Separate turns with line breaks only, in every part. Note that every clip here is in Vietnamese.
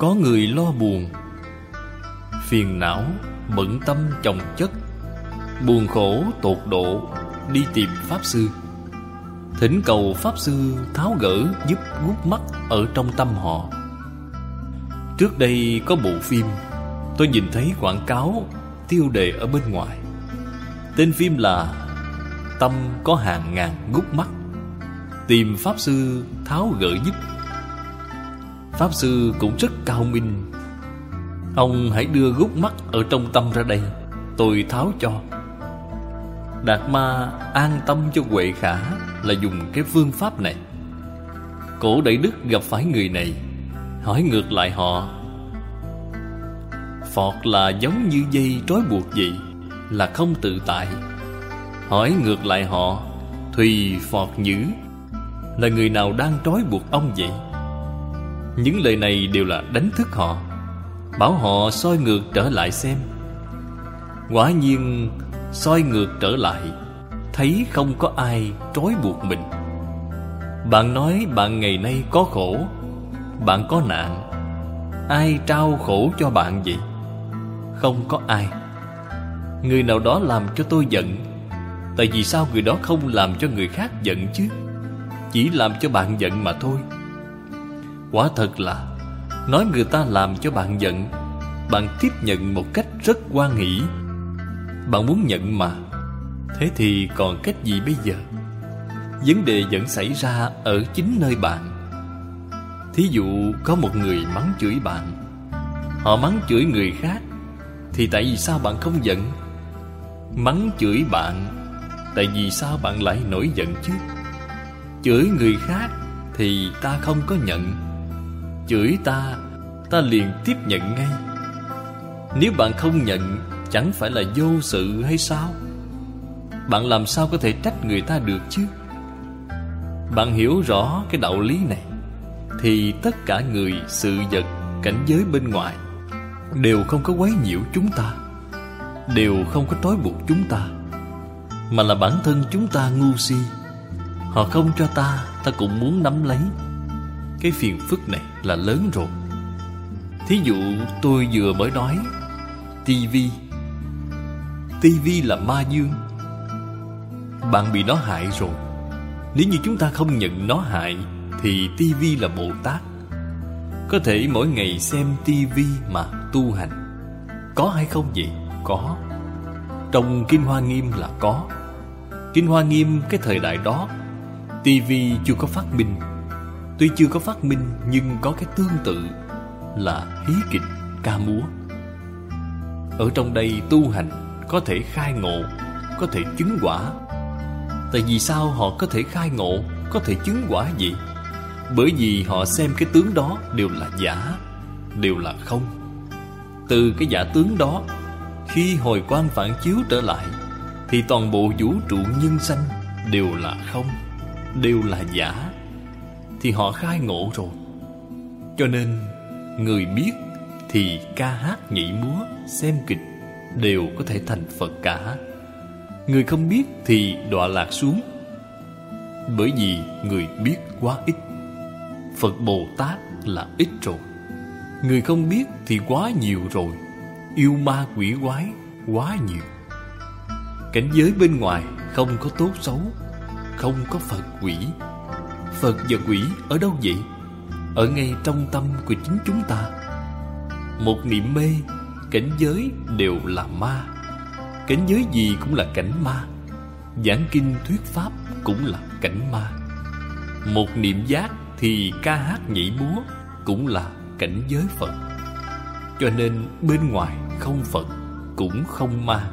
Có người lo buồn. Phiền não Bận tâm chồng chất, Buồn khổ tột độ Đi tìm Pháp Sư. Thỉnh cầu Pháp Sư tháo gỡ giúp gút mắt ở trong tâm họ. Trước đây có bộ phim, Tôi nhìn thấy quảng cáo tiêu đề ở bên ngoài. Tên phim là Tâm có hàng ngàn gút mắt. Tìm Pháp Sư tháo gỡ giúp Pháp Sư cũng rất cao minh. Ông hãy đưa gút mắt ở trong tâm ra đây, Tôi tháo cho. Đạt Ma an tâm cho Huệ Khả Là dùng cái phương pháp này. Cổ Đại Đức gặp phải người này, Hỏi ngược lại họ. Phọt là giống như dây trói buộc vậy, Là không tự tại. Hỏi ngược lại họ, Thùy Phọt Nhữ, Là người nào đang trói buộc ông vậy? Những lời này đều là đánh thức họ. Bảo họ soi ngược trở lại xem. Quả nhiên, soi ngược trở lại, Thấy không có ai trói buộc mình. Bạn nói bạn ngày nay có khổ, Bạn có nạn. Ai trao khổ cho bạn vậy? Không có ai. Người nào đó làm cho tôi giận. Tại vì sao người đó không làm cho người khác giận chứ? Chỉ làm cho bạn giận mà thôi. Quả thật là, Nói người ta làm cho bạn giận, Bạn tiếp nhận một cách rất quan nghĩ. Bạn muốn nhận mà, Thế thì còn cách gì bây giờ? Vấn đề vẫn xảy ra ở chính nơi bạn. Thí dụ, có một người mắng chửi bạn. Họ mắng chửi người khác, Thì tại vì sao bạn không giận? Mắng chửi bạn, Tại vì sao bạn lại nổi giận chứ? Chửi người khác Thì ta không có nhận. Chửi ta Ta liền tiếp nhận ngay. Nếu bạn không nhận Chẳng phải là vô sự hay sao? Bạn làm sao có thể trách người ta được chứ? Bạn hiểu rõ cái đạo lý này Thì tất cả người, sự vật, cảnh giới bên ngoài Đều không có quấy nhiễu chúng ta Đều không có trói buộc chúng ta Mà là bản thân chúng ta ngu si. Họ không cho ta Ta cũng muốn nắm lấy. Cái phiền phức này là lớn rồi. Thí dụ tôi vừa mới nói tivi tivi là ma dương. Bạn bị nó hại rồi. Nếu như chúng ta không nhận nó hại, Thì tivi là Bồ Tát Có thể mỗi ngày xem tivi mà tu hành. Có hay không vậy? Có. Trong Kinh Hoa Nghiêm là có. Kinh Hoa Nghiêm, cái thời đại đó tivi chưa có phát minh Tuy chưa có phát minh Nhưng có cái tương tự Là hí kịch, ca múa. Ở trong đây tu hành Có thể khai ngộ Có thể chứng quả. Tại vì sao họ có thể khai ngộ Có thể chứng quả gì Bởi vì họ xem cái tướng đó Đều là giả Đều là không. Từ cái giả tướng đó Khi hồi quan phản chiếu trở lại Thì toàn bộ vũ trụ nhân sanh Đều là không Đều là giả. Thì họ khai ngộ rồi. Cho nên, Người biết Thì ca hát nhảy múa, Xem kịch Đều có thể thành Phật cả. Người không biết thì đọa lạc xuống. Bởi vì người biết quá ít. Phật Bồ Tát là ít rồi. Người không biết thì quá nhiều rồi. Yêu ma quỷ quái quá nhiều. Cảnh giới bên ngoài không có tốt xấu, Không có Phật quỷ. Phật và quỷ ở đâu vậy? Ở ngay trong tâm của chính chúng ta. Một niệm mê, Cảnh giới đều là ma. Cảnh giới gì cũng là cảnh ma. Giảng kinh thuyết pháp cũng là cảnh ma. Một niệm giác thì ca hát nhảy múa Cũng là cảnh giới Phật. Cho nên bên ngoài không Phật, Cũng không ma.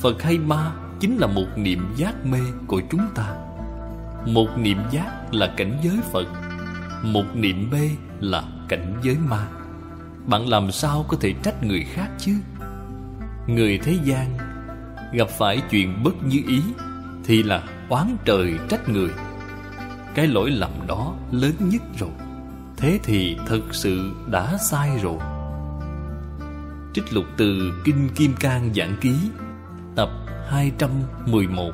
Phật hay ma chính là một niệm giác mê của chúng ta. Một niệm giác là cảnh giới Phật, Một niệm mê là cảnh giới ma. Bạn làm sao có thể trách người khác chứ? Người thế gian Gặp phải chuyện bất như ý Thì là oán trời trách người. Cái lỗi lầm đó lớn nhất rồi, Thế thì thực sự đã sai rồi. Trích lục từ Kinh Kim Cang Giảng Ký, Tập 211